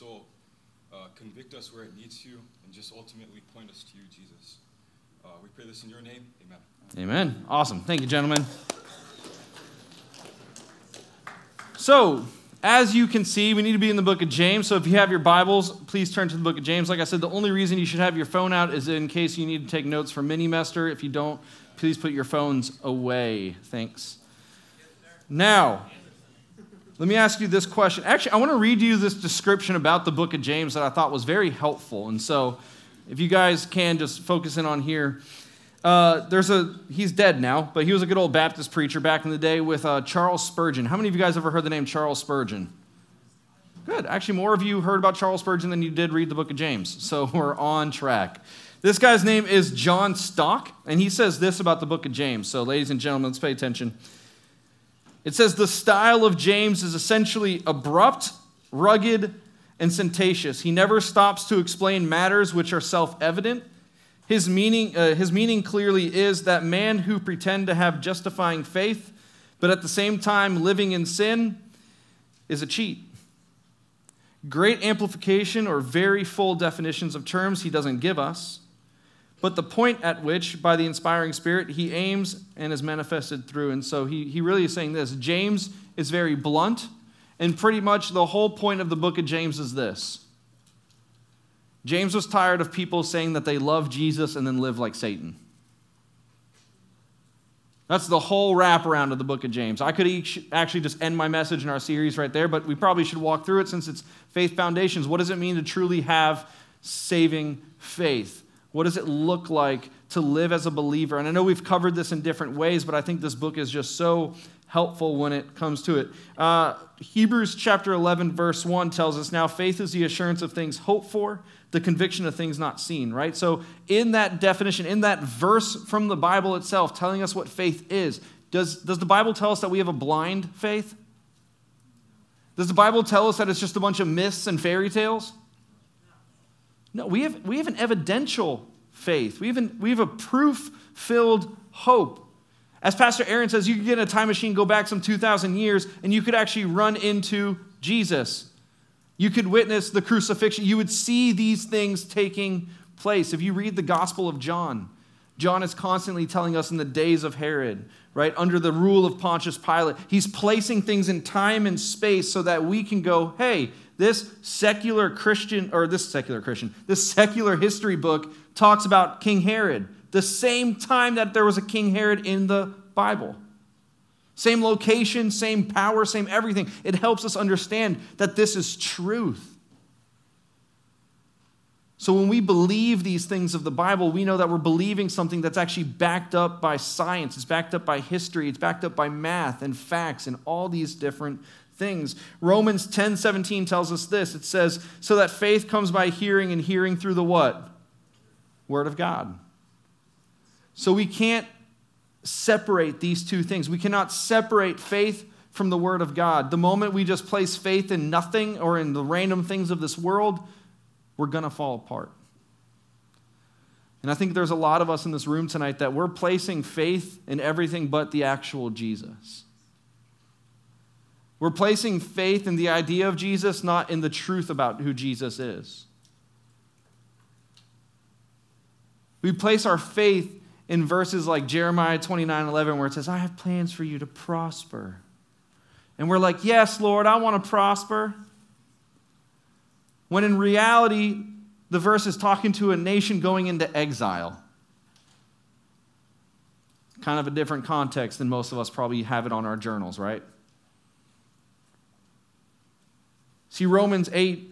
So uh, convict us where it needs to, and just ultimately point us to you, Jesus. Uh, we pray this in your name. Amen. Amen. Awesome. Thank you, gentlemen. So, as you can see, we need to be in the book of James. So, if you have your Bibles, please turn to the book of James. Like I said, the only reason you should have your phone out is in case you need to take notes for Mini Minimester. If you don't, please put your phones away. Thanks. Now, let me ask you this question. Actually, I want to read you this description about the book of James that I thought was very helpful. And so, if you guys can just focus in on here. Uh, there's a he's dead now, but he was a good old Baptist preacher back in the day with uh, Charles Spurgeon. How many of you guys ever heard the name Charles Spurgeon? Good. Actually, more of you heard about Charles Spurgeon than you did read the book of James. So we're on track. This guy's name is John Stock, and he says this about the book of James. So, ladies and gentlemen, let's pay attention. It says the style of James is essentially abrupt, rugged, and sententious. He never stops to explain matters which are self evident his meaning, uh, his meaning clearly is that man who pretend to have justifying faith, but at the same time living in sin, is a cheat. Great amplification or very full definitions of terms he doesn't give us, but the point at which, by the inspiring spirit, he aims and is manifested through. And so he, he really is saying this James is very blunt, and pretty much the whole point of the book of James is this James was tired of people saying that they love Jesus and then live like Satan. That's the whole wraparound of the book of James. I could actually just end my message in our series right there, but we probably should walk through it since it's faith foundations. What does it mean to truly have saving faith? What does it look like to live as a believer? And I know we've covered this in different ways, but I think this book is just so helpful when it comes to it. Uh, Hebrews chapter 11, verse 1 tells us now faith is the assurance of things hoped for, the conviction of things not seen, right? So, in that definition, in that verse from the Bible itself telling us what faith is, does, does the Bible tell us that we have a blind faith? Does the Bible tell us that it's just a bunch of myths and fairy tales? No, we have, we have an evidential faith. We have, an, we have a proof filled hope. As Pastor Aaron says, you could get in a time machine, go back some 2,000 years, and you could actually run into Jesus. You could witness the crucifixion. You would see these things taking place. If you read the Gospel of John, John is constantly telling us in the days of Herod, right, under the rule of Pontius Pilate, he's placing things in time and space so that we can go, hey, this secular Christian, or this secular Christian, this secular history book talks about King Herod, the same time that there was a King Herod in the Bible. Same location, same power, same everything. It helps us understand that this is truth. So when we believe these things of the Bible, we know that we're believing something that's actually backed up by science, it's backed up by history, it's backed up by math and facts and all these different things. Romans 10 17 tells us this. It says, So that faith comes by hearing, and hearing through the what? Word of God. So we can't separate these two things. We cannot separate faith from the Word of God. The moment we just place faith in nothing or in the random things of this world, we're going to fall apart. And I think there's a lot of us in this room tonight that we're placing faith in everything but the actual Jesus. We're placing faith in the idea of Jesus, not in the truth about who Jesus is. We place our faith in verses like Jeremiah 29 11, where it says, I have plans for you to prosper. And we're like, Yes, Lord, I want to prosper. When in reality, the verse is talking to a nation going into exile. Kind of a different context than most of us probably have it on our journals, right? See, Romans 8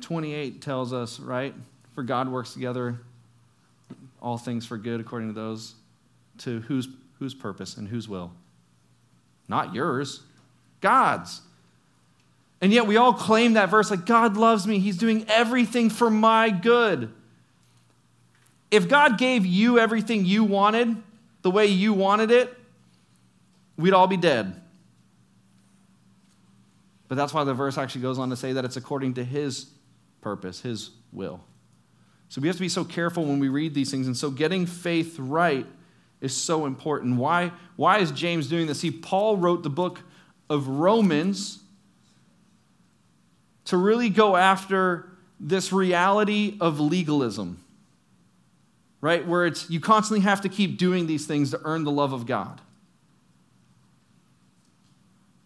28 tells us, right? For God works together all things for good according to those to whose, whose purpose and whose will? Not yours, God's. And yet we all claim that verse like, God loves me. He's doing everything for my good. If God gave you everything you wanted the way you wanted it, we'd all be dead. But that's why the verse actually goes on to say that it's according to His purpose, His will. So we have to be so careful when we read these things. And so getting faith right is so important. Why, why is James doing this? See, Paul wrote the book of Romans to really go after this reality of legalism, right? Where it's you constantly have to keep doing these things to earn the love of God.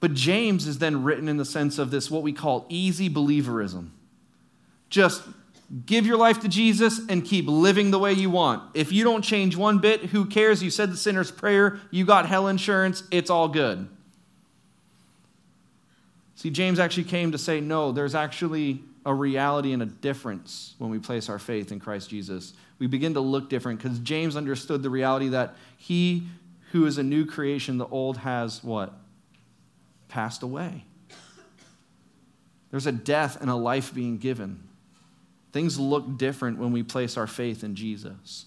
But James is then written in the sense of this, what we call easy believerism. Just give your life to Jesus and keep living the way you want. If you don't change one bit, who cares? You said the sinner's prayer, you got hell insurance, it's all good. See, James actually came to say, no, there's actually a reality and a difference when we place our faith in Christ Jesus. We begin to look different because James understood the reality that he who is a new creation, the old has what? Passed away. There's a death and a life being given. Things look different when we place our faith in Jesus.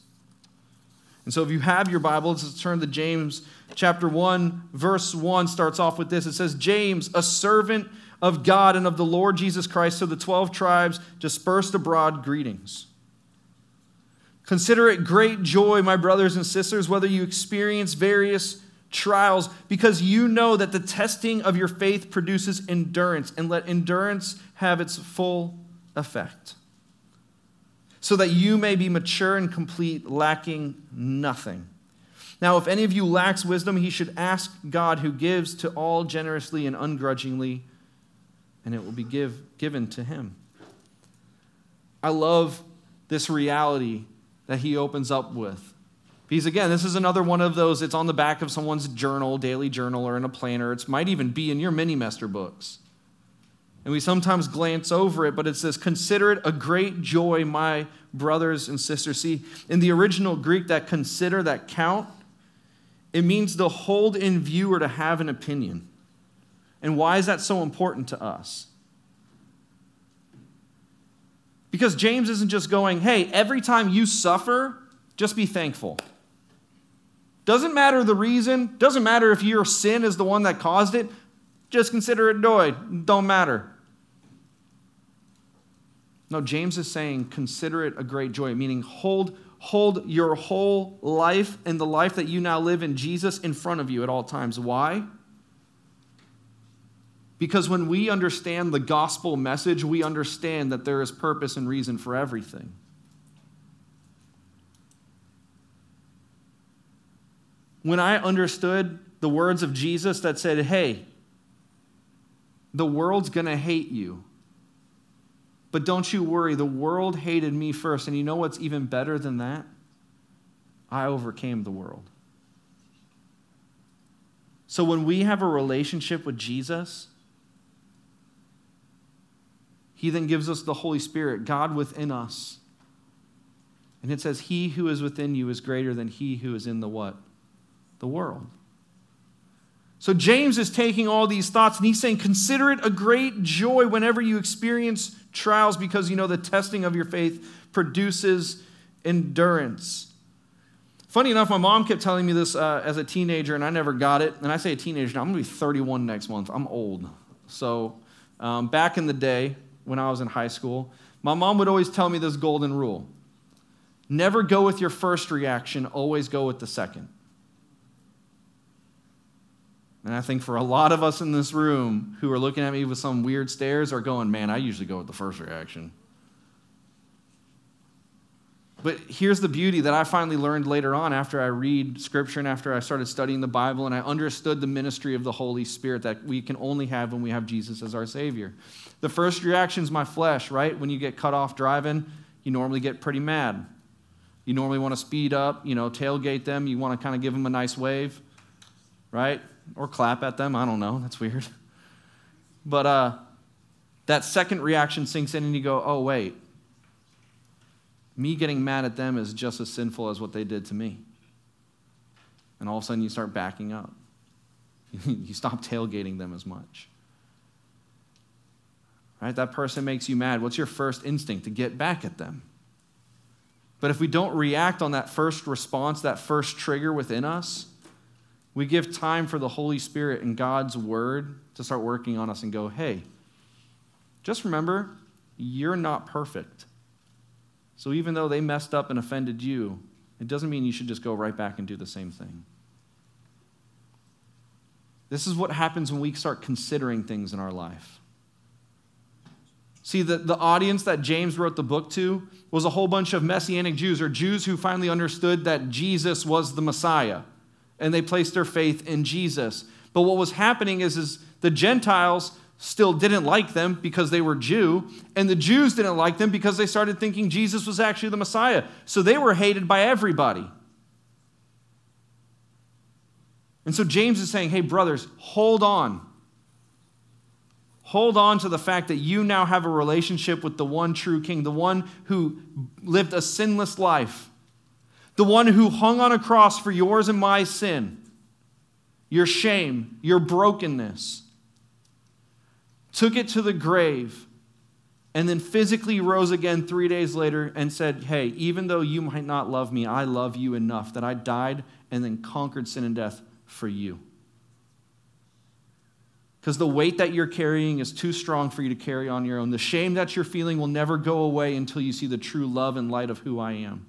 And so if you have your Bibles, let's turn to James chapter 1, verse 1 starts off with this. It says, James, a servant of God and of the Lord Jesus Christ to the 12 tribes dispersed abroad, greetings. Consider it great joy, my brothers and sisters, whether you experience various trials, because you know that the testing of your faith produces endurance, and let endurance have its full effect, so that you may be mature and complete, lacking nothing. Now, if any of you lacks wisdom, he should ask God, who gives to all generously and ungrudgingly, and it will be give, given to him. I love this reality that he opens up with. Because again, this is another one of those, it's on the back of someone's journal, daily journal, or in a planner. It might even be in your mini master books. And we sometimes glance over it, but it says, Consider it a great joy, my brothers and sisters. See, in the original Greek, that consider, that count, it means to hold in view or to have an opinion. And why is that so important to us? Because James isn't just going, hey, every time you suffer, just be thankful. Doesn't matter the reason, doesn't matter if your sin is the one that caused it, just consider it joy. Don't matter. No, James is saying consider it a great joy, meaning hold, hold your whole life and the life that you now live in Jesus in front of you at all times. Why? Because when we understand the gospel message, we understand that there is purpose and reason for everything. When I understood the words of Jesus that said, hey, the world's going to hate you. But don't you worry, the world hated me first. And you know what's even better than that? I overcame the world. So when we have a relationship with Jesus, he then gives us the Holy Spirit, God within us. And it says, He who is within you is greater than he who is in the what? The world. So James is taking all these thoughts and he's saying, Consider it a great joy whenever you experience trials because you know the testing of your faith produces endurance. Funny enough, my mom kept telling me this uh, as a teenager, and I never got it. And I say a teenager now, I'm going to be 31 next month. I'm old. So um, back in the day, when I was in high school, my mom would always tell me this golden rule never go with your first reaction, always go with the second. And I think for a lot of us in this room who are looking at me with some weird stares are going, man, I usually go with the first reaction. But here's the beauty that I finally learned later on after I read scripture and after I started studying the Bible and I understood the ministry of the Holy Spirit that we can only have when we have Jesus as our Savior. The first reaction is my flesh, right? When you get cut off driving, you normally get pretty mad. You normally want to speed up, you know, tailgate them. You want to kind of give them a nice wave, right? Or clap at them. I don't know. That's weird. But uh, that second reaction sinks in and you go, oh, wait me getting mad at them is just as sinful as what they did to me. And all of a sudden, you start backing up. you stop tailgating them as much. Right? That person makes you mad. What's your first instinct? To get back at them. But if we don't react on that first response, that first trigger within us, we give time for the Holy Spirit and God's Word to start working on us and go, hey, just remember, you're not perfect. So even though they messed up and offended you, it doesn't mean you should just go right back and do the same thing. This is what happens when we start considering things in our life. See, the, the audience that James wrote the book to was a whole bunch of Messianic Jews or Jews who finally understood that Jesus was the Messiah and they placed their faith in Jesus. But what was happening is, is the Gentiles still didn't like them because they were Jew, and the Jews didn't like them because they started thinking Jesus was actually the Messiah. So they were hated by everybody. And so James is saying, hey, brothers, hold on. Hold on to the fact that you now have a relationship with the one true king, the one who lived a sinless life, the one who hung on a cross for yours and my sin, your shame, your brokenness, took it to the grave, and then physically rose again three days later and said, Hey, even though you might not love me, I love you enough that I died and then conquered sin and death for you. Because the weight that you're carrying is too strong for you to carry on your own. The shame that you're feeling will never go away until you see the true love and light of who I am.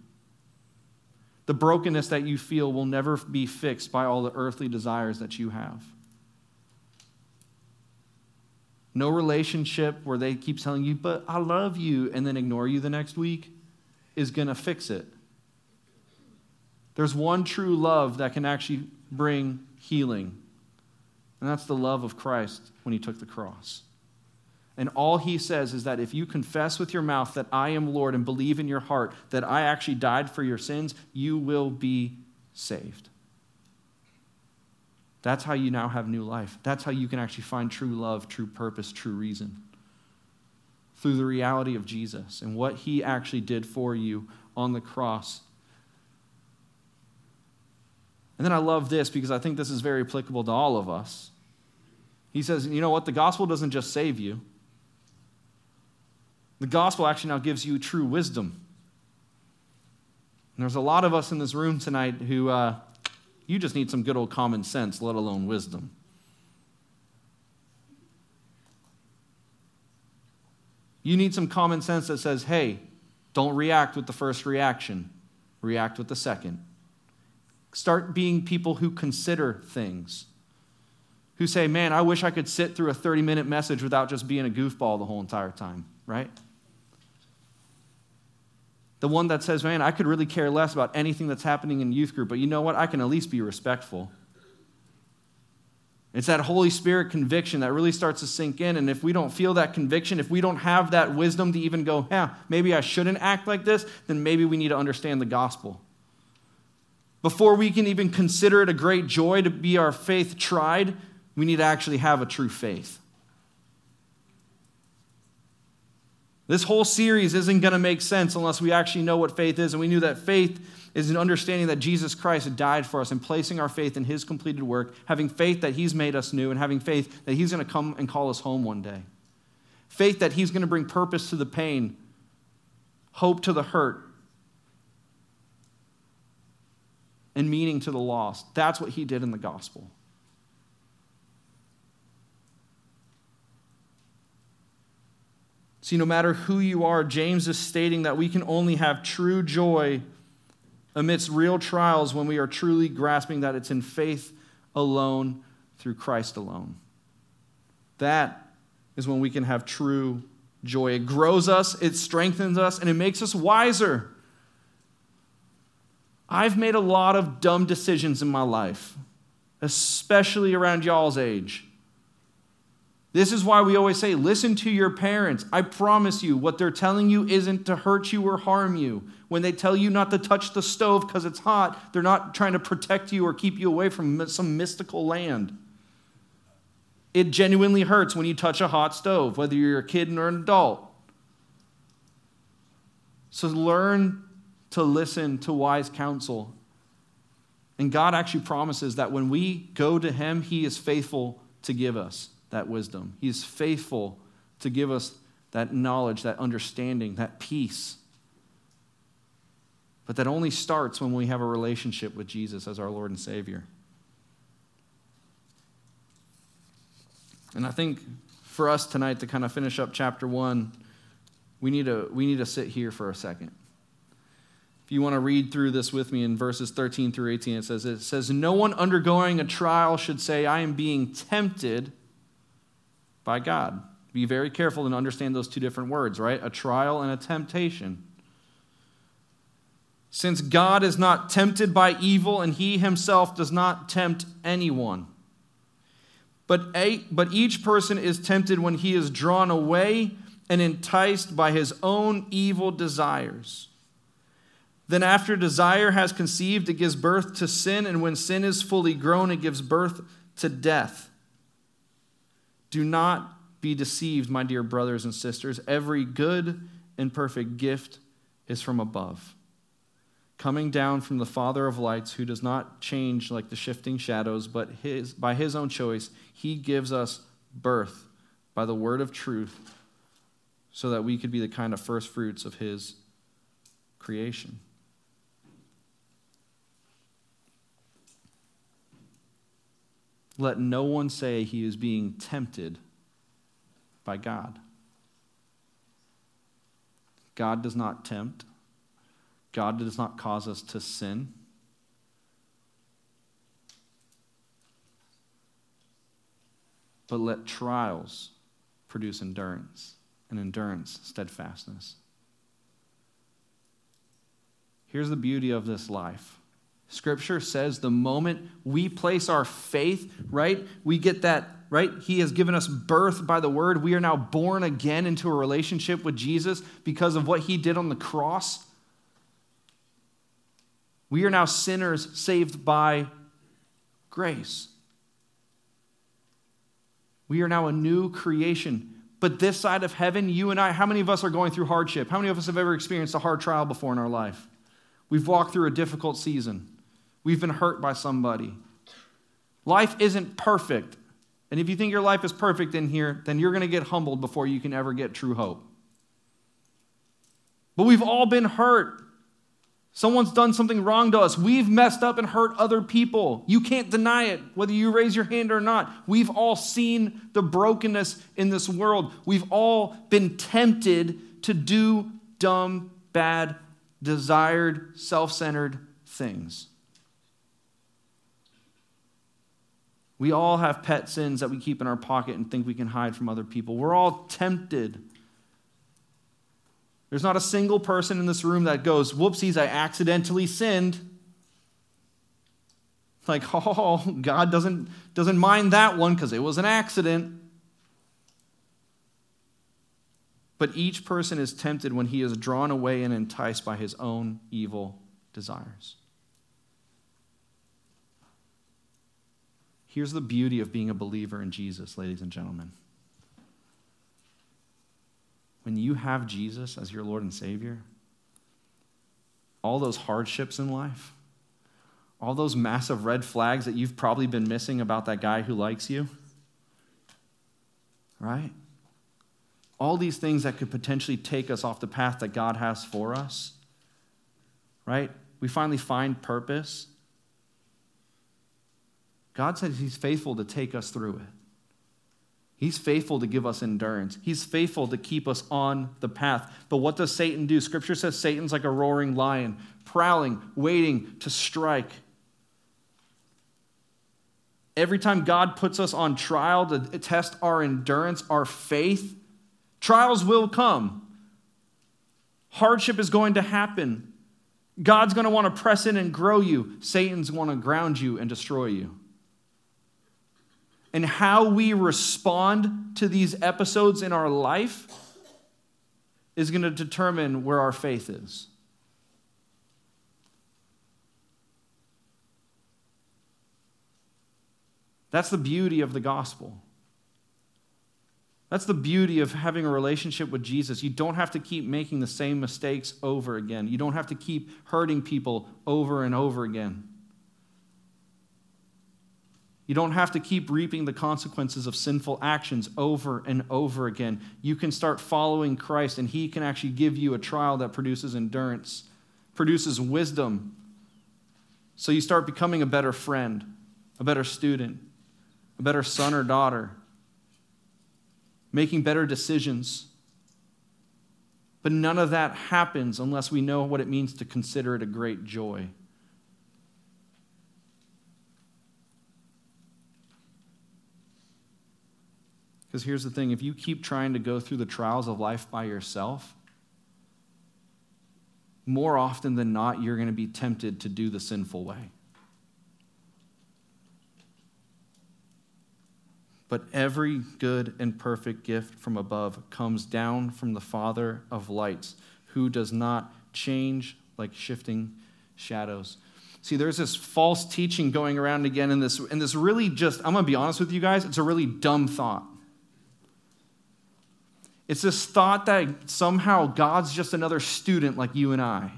The brokenness that you feel will never be fixed by all the earthly desires that you have. No relationship where they keep telling you, but I love you, and then ignore you the next week is going to fix it. There's one true love that can actually bring healing, and that's the love of Christ when he took the cross. And all he says is that if you confess with your mouth that I am Lord and believe in your heart that I actually died for your sins, you will be saved. That's how you now have new life. That's how you can actually find true love, true purpose, true reason. Through the reality of Jesus and what he actually did for you on the cross. And then I love this because I think this is very applicable to all of us. He says, you know what? The gospel doesn't just save you, the gospel actually now gives you true wisdom. And there's a lot of us in this room tonight who. Uh, you just need some good old common sense, let alone wisdom. You need some common sense that says, hey, don't react with the first reaction, react with the second. Start being people who consider things, who say, man, I wish I could sit through a 30 minute message without just being a goofball the whole entire time, right? The one that says, man, I could really care less about anything that's happening in youth group, but you know what? I can at least be respectful. It's that Holy Spirit conviction that really starts to sink in. And if we don't feel that conviction, if we don't have that wisdom to even go, yeah, maybe I shouldn't act like this, then maybe we need to understand the gospel. Before we can even consider it a great joy to be our faith tried, we need to actually have a true faith. This whole series isn't going to make sense unless we actually know what faith is. And we knew that faith is an understanding that Jesus Christ died for us and placing our faith in his completed work, having faith that he's made us new, and having faith that he's going to come and call us home one day. Faith that he's going to bring purpose to the pain, hope to the hurt, and meaning to the lost. That's what he did in the gospel. See, no matter who you are, James is stating that we can only have true joy amidst real trials when we are truly grasping that it's in faith alone through Christ alone. That is when we can have true joy. It grows us, it strengthens us, and it makes us wiser. I've made a lot of dumb decisions in my life, especially around y'all's age. This is why we always say, listen to your parents. I promise you, what they're telling you isn't to hurt you or harm you. When they tell you not to touch the stove because it's hot, they're not trying to protect you or keep you away from some mystical land. It genuinely hurts when you touch a hot stove, whether you're a kid or an adult. So learn to listen to wise counsel. And God actually promises that when we go to Him, He is faithful to give us that wisdom. He is faithful to give us that knowledge, that understanding, that peace. But that only starts when we have a relationship with Jesus as our Lord and Savior. And I think for us tonight to kind of finish up chapter one, we need to, we need to sit here for a second. If you want to read through this with me in verses 13 through 18, it says, it says, No one undergoing a trial should say, I am being tempted by God. Be very careful and understand those two different words, right? A trial and a temptation. Since God is not tempted by evil and he himself does not tempt anyone. But, a, but each person is tempted when he is drawn away and enticed by his own evil desires. Then, after desire has conceived, it gives birth to sin, and when sin is fully grown, it gives birth to death. Do not be deceived, my dear brothers and sisters. Every good and perfect gift is from above, coming down from the Father of lights, who does not change like the shifting shadows, but his, by his own choice, he gives us birth by the word of truth, so that we could be the kind of first fruits of his creation. Let no one say he is being tempted by God. God does not tempt, God does not cause us to sin. But let trials produce endurance, and endurance, steadfastness. Here's the beauty of this life Scripture says the moment we place our faith, right, we get that, right? He has given us birth by the word. We are now born again into a relationship with Jesus because of what he did on the cross. We are now sinners saved by grace. We are now a new creation. But this side of heaven, you and I, how many of us are going through hardship? How many of us have ever experienced a hard trial before in our life? We've walked through a difficult season. We've been hurt by somebody. Life isn't perfect. And if you think your life is perfect in here, then you're going to get humbled before you can ever get true hope. But we've all been hurt. Someone's done something wrong to us. We've messed up and hurt other people. You can't deny it, whether you raise your hand or not. We've all seen the brokenness in this world. We've all been tempted to do dumb, bad, desired, self centered things. We all have pet sins that we keep in our pocket and think we can hide from other people. We're all tempted. There's not a single person in this room that goes, whoopsies, I accidentally sinned. Like, oh, God doesn't, doesn't mind that one because it was an accident. But each person is tempted when he is drawn away and enticed by his own evil desires. Here's the beauty of being a believer in Jesus, ladies and gentlemen. When you have Jesus as your Lord and Savior, all those hardships in life, all those massive red flags that you've probably been missing about that guy who likes you, right? All these things that could potentially take us off the path that God has for us, right? We finally find purpose God says He's faithful to take us through it. He's faithful to give us endurance. He's faithful to keep us on the path. But what does Satan do? Scripture says Satan's like a roaring lion, prowling, waiting to strike. Every time God puts us on trial to test our endurance, our faith, trials will come. Hardship is going to happen. God's going to want to press in and grow you. Satan's going to ground you and destroy you and how we respond to these episodes in our life is going to determine where our faith is. That's the beauty of the gospel. That's the beauty of having a relationship with Jesus. You don't have to keep making the same mistakes over again. You don't have to keep hurting people over and over again. You don't have to keep reaping the consequences of sinful actions over and over again. You can start following Christ, and He can actually give you a trial that produces endurance, produces wisdom. So you start becoming a better friend, a better student, a better son or daughter, making better decisions. But none of that happens unless we know what it means to consider it a great joy. Because here's the thing if you keep trying to go through the trials of life by yourself, more often than not, you're going to be tempted to do the sinful way. But every good and perfect gift from above comes down from the Father of lights, who does not change like shifting shadows. See, there's this false teaching going around again in this, and this really just, I'm going to be honest with you guys, it's a really dumb thought. It's this thought that somehow God's just another student like you and I.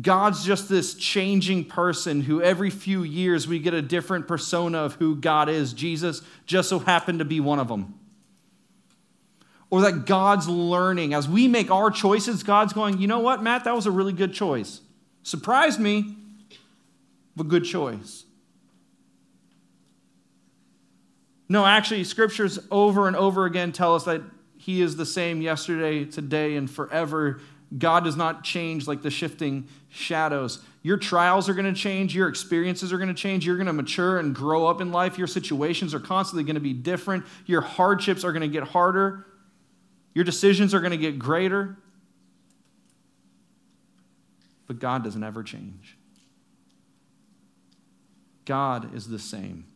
God's just this changing person who every few years we get a different persona of who God is. Jesus just so happened to be one of them. Or that God's learning. As we make our choices, God's going, you know what, Matt, that was a really good choice. Surprised me, but good choice. No, actually, scriptures over and over again tell us that He is the same yesterday, today, and forever. God does not change like the shifting shadows. Your trials are going to change. Your experiences are going to change. You're going to mature and grow up in life. Your situations are constantly going to be different. Your hardships are going to get harder. Your decisions are going to get greater. But God doesn't ever change. God is the same.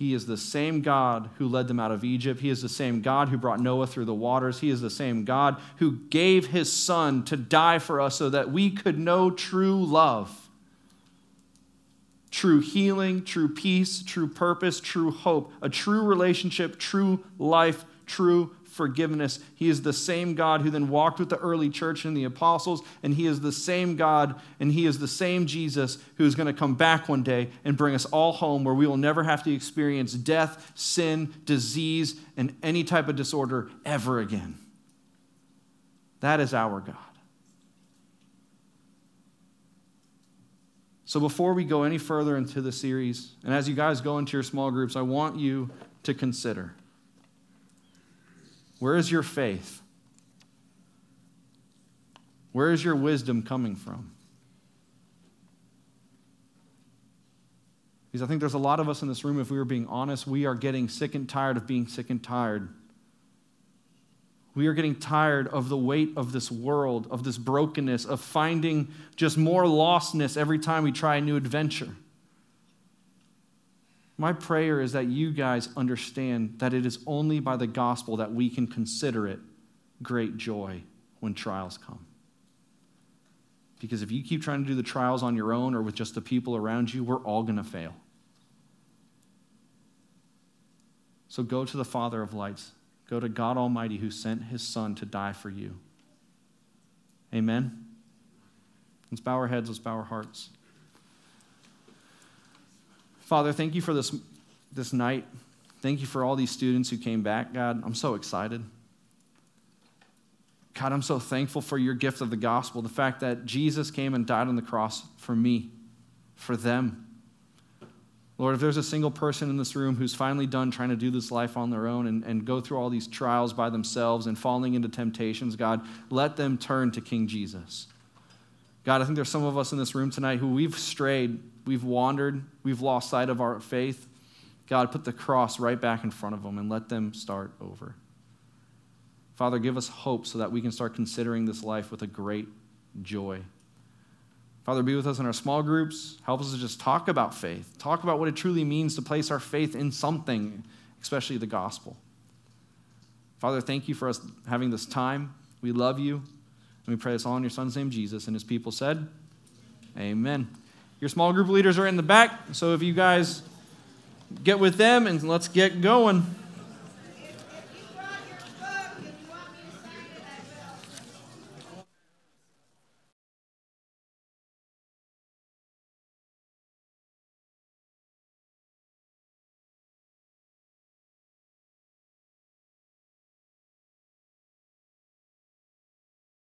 He is the same God who led them out of Egypt. He is the same God who brought Noah through the waters. He is the same God who gave his son to die for us so that we could know true love, true healing, true peace, true purpose, true hope, a true relationship, true life, true forgiveness. He is the same God who then walked with the early church and the apostles, and He is the same God, and He is the same Jesus who is going to come back one day and bring us all home where we will never have to experience death, sin, disease, and any type of disorder ever again. That is our God. So, before we go any further into the series, and as you guys go into your small groups, I want you to consider where is your faith? Where is your wisdom coming from? Because I think there's a lot of us in this room, if we were being honest, we are getting sick and tired of being sick and tired. We are getting tired of the weight of this world, of this brokenness, of finding just more lostness every time we try a new adventure. My prayer is that you guys understand that it is only by the gospel that we can consider it great joy when trials come. Because if you keep trying to do the trials on your own or with just the people around you, we're all going to fail. So go to the Father of lights. Go to God Almighty who sent his Son to die for you. Amen. Let's bow our heads, let's bow our hearts. Father, thank you for this, this night. Thank you for all these students who came back, God. I'm so excited. God, I'm so thankful for your gift of the gospel, the fact that Jesus came and died on the cross for me, for them. Lord, if there's a single person in this room who's finally done trying to do this life on their own and, and go through all these trials by themselves and falling into temptations, God, let them turn to King Jesus. God, I think there's some of us in this room tonight who we've strayed we've wandered, we've lost sight of our faith, God, put the cross right back in front of them and let them start over. Father, give us hope so that we can start considering this life with a great joy. Father, be with us in our small groups. Help us to just talk about faith, talk about what it truly means to place our faith in something, especially the gospel. Father, thank you for us having this time. We love you. And we pray this all in your son's name, Jesus. And his people said, Amen. Your small group leaders are in the back, so if you guys get with them and let's get going.